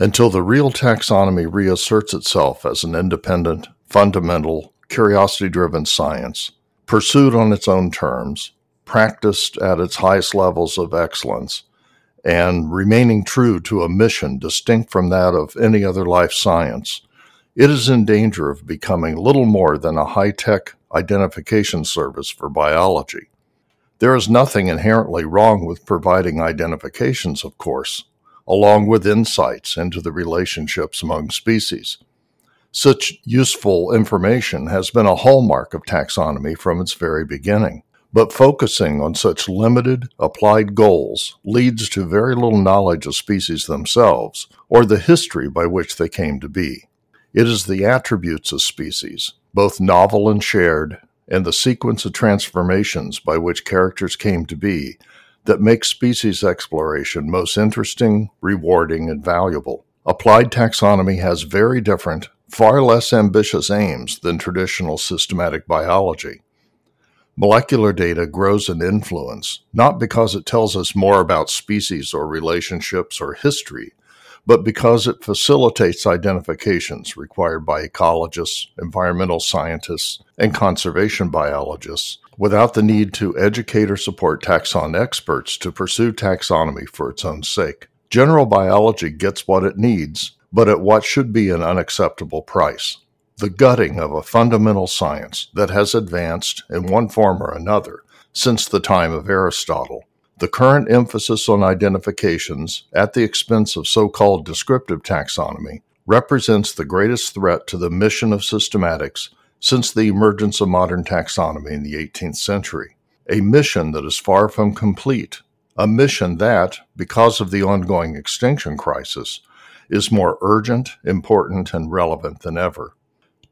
until the real taxonomy reasserts itself as an independent, fundamental, curiosity driven science, pursued on its own terms, practiced at its highest levels of excellence, and remaining true to a mission distinct from that of any other life science, it is in danger of becoming little more than a high tech identification service for biology. There is nothing inherently wrong with providing identifications, of course, along with insights into the relationships among species. Such useful information has been a hallmark of taxonomy from its very beginning. But focusing on such limited, applied goals leads to very little knowledge of species themselves or the history by which they came to be. It is the attributes of species, both novel and shared, and the sequence of transformations by which characters came to be that makes species exploration most interesting, rewarding, and valuable. Applied taxonomy has very different, far less ambitious aims than traditional systematic biology. Molecular data grows in influence, not because it tells us more about species or relationships or history, but because it facilitates identifications required by ecologists, environmental scientists, and conservation biologists without the need to educate or support taxon experts to pursue taxonomy for its own sake. General biology gets what it needs, but at what should be an unacceptable price the gutting of a fundamental science that has advanced in one form or another since the time of Aristotle. The current emphasis on identifications at the expense of so called descriptive taxonomy represents the greatest threat to the mission of systematics since the emergence of modern taxonomy in the 18th century. A mission that is far from complete, a mission that, because of the ongoing extinction crisis, is more urgent, important, and relevant than ever.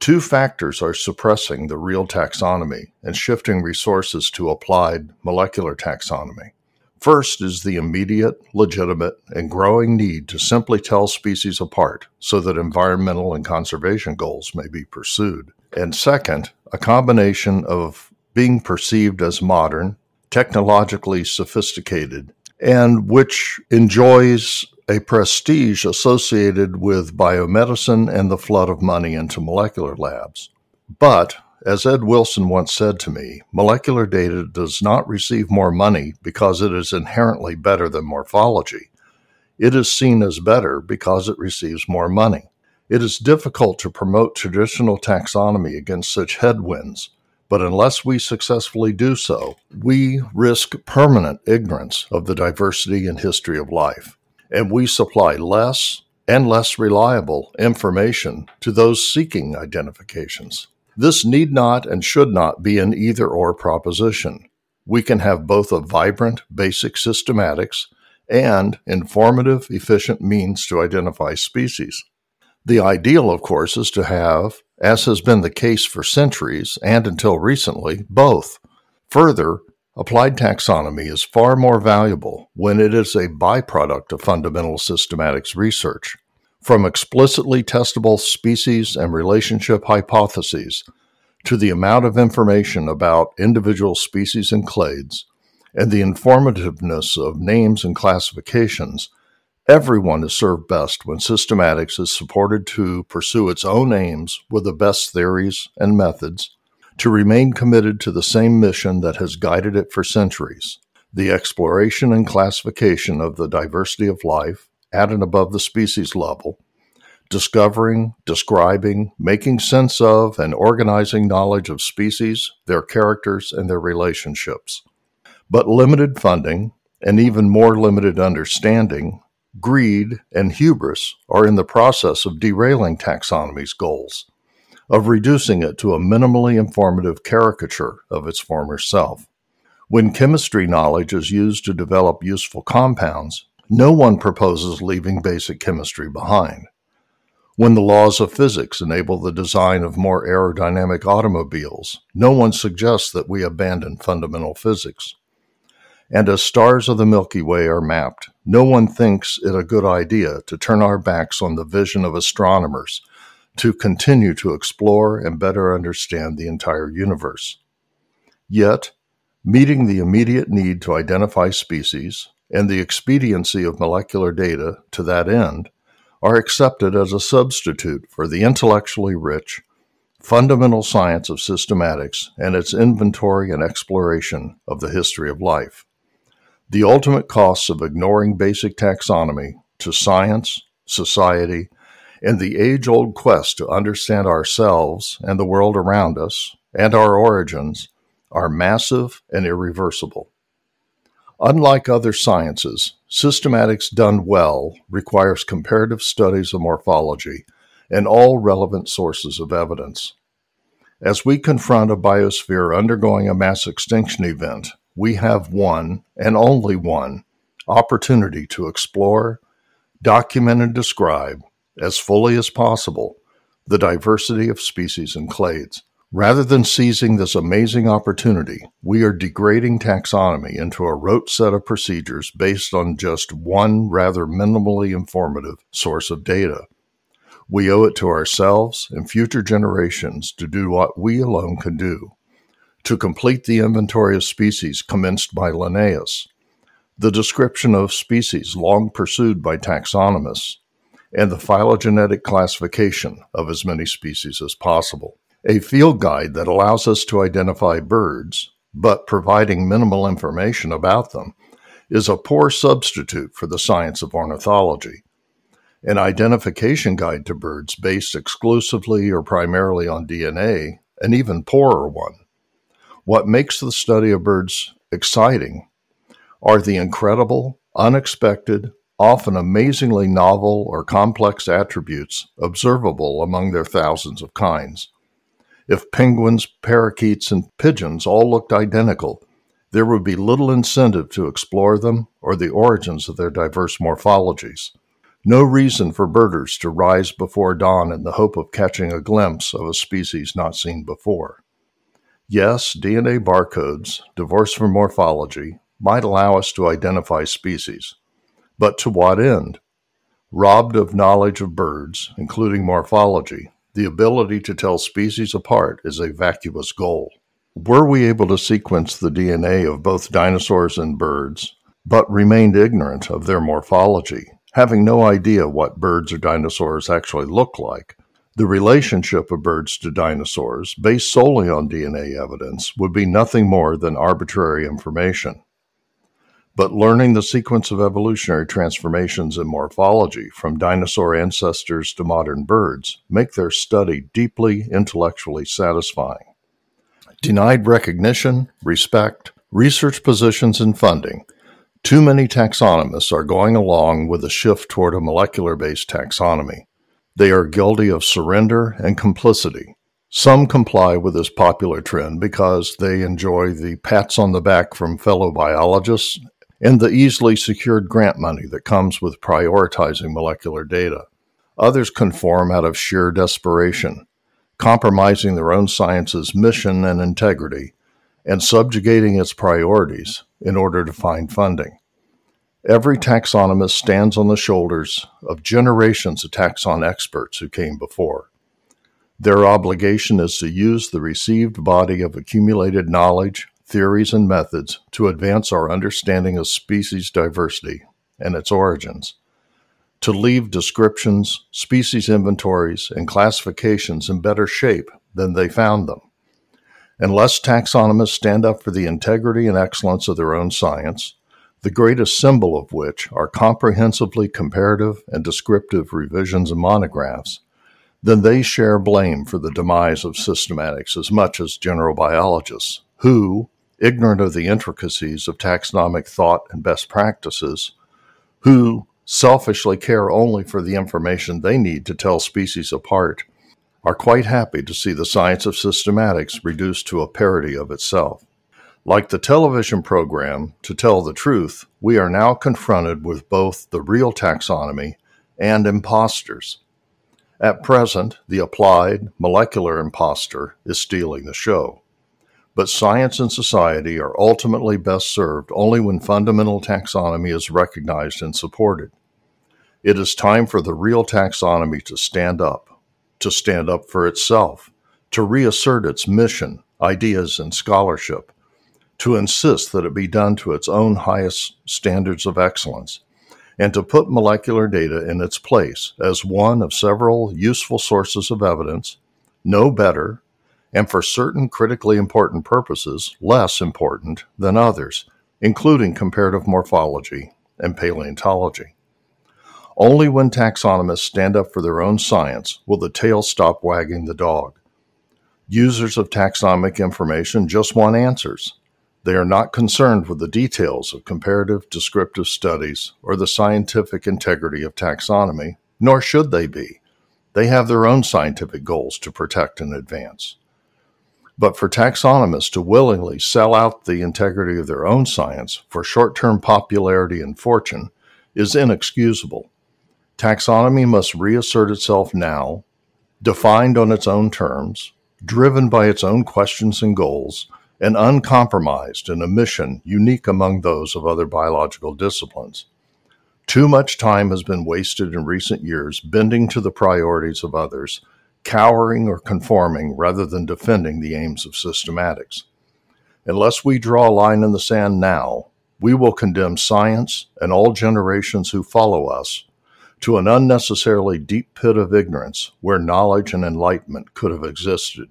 Two factors are suppressing the real taxonomy and shifting resources to applied molecular taxonomy. First is the immediate, legitimate, and growing need to simply tell species apart so that environmental and conservation goals may be pursued. And second, a combination of being perceived as modern, technologically sophisticated, and which enjoys a prestige associated with biomedicine and the flood of money into molecular labs. But, as Ed Wilson once said to me, molecular data does not receive more money because it is inherently better than morphology. It is seen as better because it receives more money. It is difficult to promote traditional taxonomy against such headwinds, but unless we successfully do so, we risk permanent ignorance of the diversity and history of life and we supply less and less reliable information to those seeking identifications. This need not and should not be an either or proposition. We can have both a vibrant, basic systematics and informative, efficient means to identify species. The ideal, of course, is to have, as has been the case for centuries and until recently, both. Further, Applied taxonomy is far more valuable when it is a byproduct of fundamental systematics research. From explicitly testable species and relationship hypotheses to the amount of information about individual species and clades and the informativeness of names and classifications, everyone is served best when systematics is supported to pursue its own aims with the best theories and methods to remain committed to the same mission that has guided it for centuries the exploration and classification of the diversity of life at and above the species level, discovering, describing, making sense of, and organizing knowledge of species, their characters, and their relationships. But limited funding, and even more limited understanding, greed, and hubris are in the process of derailing taxonomy's goals of reducing it to a minimally informative caricature of its former self. When chemistry knowledge is used to develop useful compounds, no one proposes leaving basic chemistry behind. When the laws of physics enable the design of more aerodynamic automobiles, no one suggests that we abandon fundamental physics. And as stars of the Milky Way are mapped, no one thinks it a good idea to turn our backs on the vision of astronomers to continue to explore and better understand the entire universe. Yet, meeting the immediate need to identify species and the expediency of molecular data to that end are accepted as a substitute for the intellectually rich, fundamental science of systematics and its inventory and exploration of the history of life. The ultimate costs of ignoring basic taxonomy to science, society, and the age old quest to understand ourselves and the world around us and our origins are massive and irreversible. Unlike other sciences, systematics done well requires comparative studies of morphology and all relevant sources of evidence. As we confront a biosphere undergoing a mass extinction event, we have one, and only one, opportunity to explore, document, and describe, as fully as possible, the diversity of species and clades. Rather than seizing this amazing opportunity, we are degrading taxonomy into a rote set of procedures based on just one rather minimally informative source of data. We owe it to ourselves and future generations to do what we alone can do. To complete the inventory of species commenced by Linnaeus, the description of species long pursued by taxonomists, and the phylogenetic classification of as many species as possible a field guide that allows us to identify birds, but providing minimal information about them, is a poor substitute for the science of ornithology. An identification guide to birds based exclusively or primarily on DNA, an even poorer one. What makes the study of birds exciting are the incredible, unexpected, often amazingly novel or complex attributes observable among their thousands of kinds. If penguins, parakeets, and pigeons all looked identical, there would be little incentive to explore them or the origins of their diverse morphologies. No reason for birders to rise before dawn in the hope of catching a glimpse of a species not seen before. Yes, DNA barcodes, divorced from morphology, might allow us to identify species. But to what end? Robbed of knowledge of birds, including morphology, the ability to tell species apart is a vacuous goal. Were we able to sequence the DNA of both dinosaurs and birds, but remained ignorant of their morphology, having no idea what birds or dinosaurs actually look like, the relationship of birds to dinosaurs, based solely on DNA evidence, would be nothing more than arbitrary information but learning the sequence of evolutionary transformations in morphology from dinosaur ancestors to modern birds make their study deeply intellectually satisfying. Denied recognition, respect, research positions, and funding, too many taxonomists are going along with a shift toward a molecular based taxonomy. They are guilty of surrender and complicity. Some comply with this popular trend because they enjoy the pats on the back from fellow biologists and the easily secured grant money that comes with prioritizing molecular data. Others conform out of sheer desperation, compromising their own science's mission and integrity, and subjugating its priorities in order to find funding. Every taxonomist stands on the shoulders of generations of taxon experts who came before. Their obligation is to use the received body of accumulated knowledge, theories, and methods to advance our understanding of species diversity and its origins, to leave descriptions, species inventories, and classifications in better shape than they found them. Unless taxonomists stand up for the integrity and excellence of their own science, the greatest symbol of which are comprehensively comparative and descriptive revisions and monographs, then they share blame for the demise of systematics as much as general biologists, who, ignorant of the intricacies of taxonomic thought and best practices, who selfishly care only for the information they need to tell species apart, are quite happy to see the science of systematics reduced to a parody of itself. Like the television program To Tell the Truth, we are now confronted with both the real taxonomy and imposters. At present, the applied molecular impostor is stealing the show. But science and society are ultimately best served only when fundamental taxonomy is recognized and supported. It is time for the real taxonomy to stand up, to stand up for itself, to reassert its mission, ideas, and scholarship, to insist that it be done to its own highest standards of excellence, and to put molecular data in its place as one of several useful sources of evidence, no better, and for certain critically important purposes, less important than others, including comparative morphology and paleontology. Only when taxonomists stand up for their own science will the tail stop wagging the dog. Users of taxonomic information just want answers. They are not concerned with the details of comparative descriptive studies or the scientific integrity of taxonomy, nor should they be. They have their own scientific goals to protect and advance. But for taxonomists to willingly sell out the integrity of their own science for short term popularity and fortune is inexcusable. Taxonomy must reassert itself now, defined on its own terms, driven by its own questions and goals, and uncompromised in a mission unique among those of other biological disciplines. Too much time has been wasted in recent years bending to the priorities of others cowering or conforming rather than defending the aims of systematics. Unless we draw a line in the sand now, we will condemn science and all generations who follow us to an unnecessarily deep pit of ignorance where knowledge and enlightenment could have existed.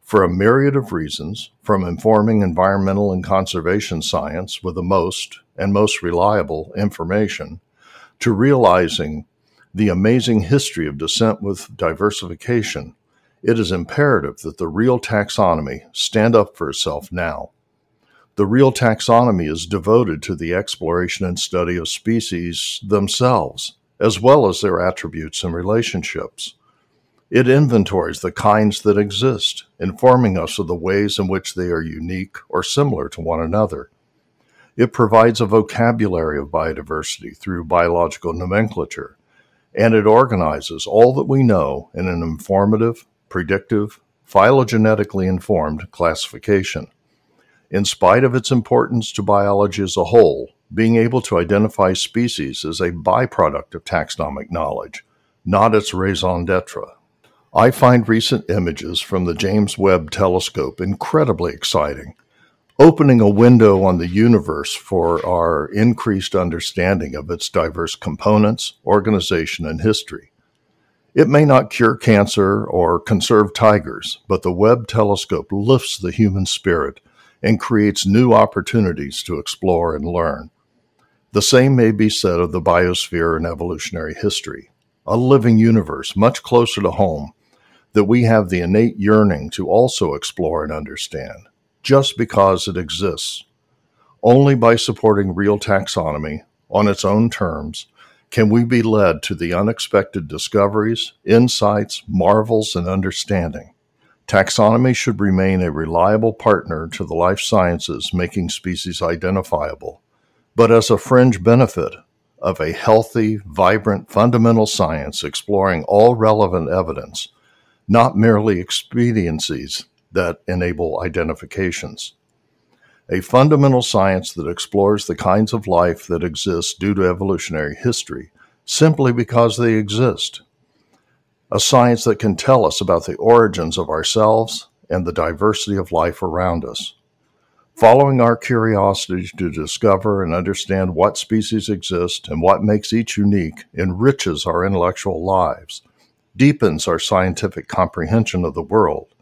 For a myriad of reasons, from informing environmental and conservation science with the most and most reliable information, to realizing the amazing history of descent with diversification, it is imperative that the real taxonomy stand up for itself now. The real taxonomy is devoted to the exploration and study of species themselves, as well as their attributes and relationships. It inventories the kinds that exist, informing us of the ways in which they are unique or similar to one another. It provides a vocabulary of biodiversity through biological nomenclature and it organizes all that we know in an informative, predictive, phylogenetically informed classification. In spite of its importance to biology as a whole, being able to identify species is a byproduct of taxonomic knowledge, not its raison d'etre. I find recent images from the James Webb Telescope incredibly exciting opening a window on the universe for our increased understanding of its diverse components, organization, and history. It may not cure cancer or conserve tigers, but the Webb telescope lifts the human spirit and creates new opportunities to explore and learn. The same may be said of the biosphere and evolutionary history, a living universe much closer to home that we have the innate yearning to also explore and understand just because it exists. Only by supporting real taxonomy on its own terms can we be led to the unexpected discoveries, insights, marvels, and understanding. Taxonomy should remain a reliable partner to the life sciences making species identifiable, but as a fringe benefit of a healthy, vibrant, fundamental science exploring all relevant evidence, not merely expediencies that enable identifications. A fundamental science that explores the kinds of life that exist due to evolutionary history simply because they exist. A science that can tell us about the origins of ourselves and the diversity of life around us. Following our curiosity to discover and understand what species exist and what makes each unique enriches our intellectual lives, deepens our scientific comprehension of the world,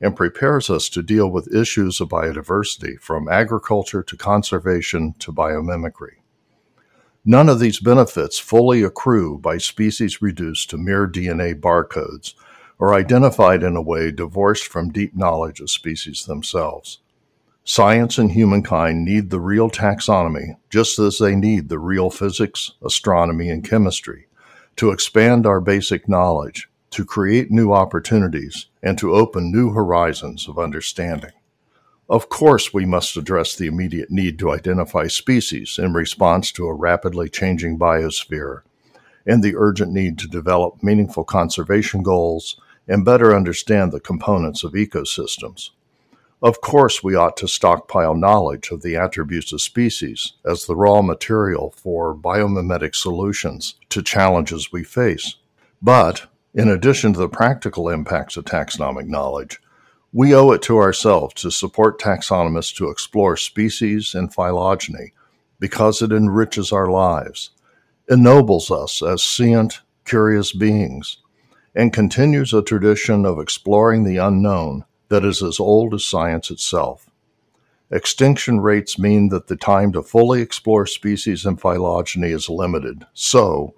and prepares us to deal with issues of biodiversity from agriculture to conservation to biomimicry. None of these benefits fully accrue by species reduced to mere DNA barcodes or identified in a way divorced from deep knowledge of species themselves. Science and humankind need the real taxonomy just as they need the real physics, astronomy, and chemistry to expand our basic knowledge to create new opportunities, and to open new horizons of understanding. Of course, we must address the immediate need to identify species in response to a rapidly changing biosphere and the urgent need to develop meaningful conservation goals and better understand the components of ecosystems. Of course, we ought to stockpile knowledge of the attributes of species as the raw material for biomimetic solutions to challenges we face. But in addition to the practical impacts of taxonomic knowledge, we owe it to ourselves to support taxonomists to explore species and phylogeny because it enriches our lives. ennobles us as sentient, curious beings, and continues a tradition of exploring the unknown that is as old as science itself. Extinction rates mean that the time to fully explore species and phylogeny is limited. So,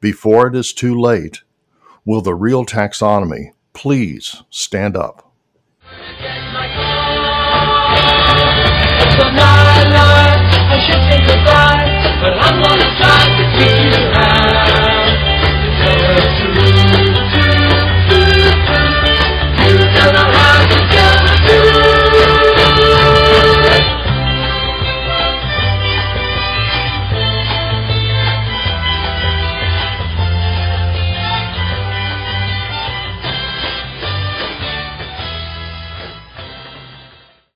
before it is too late, will the real taxonomy please stand up?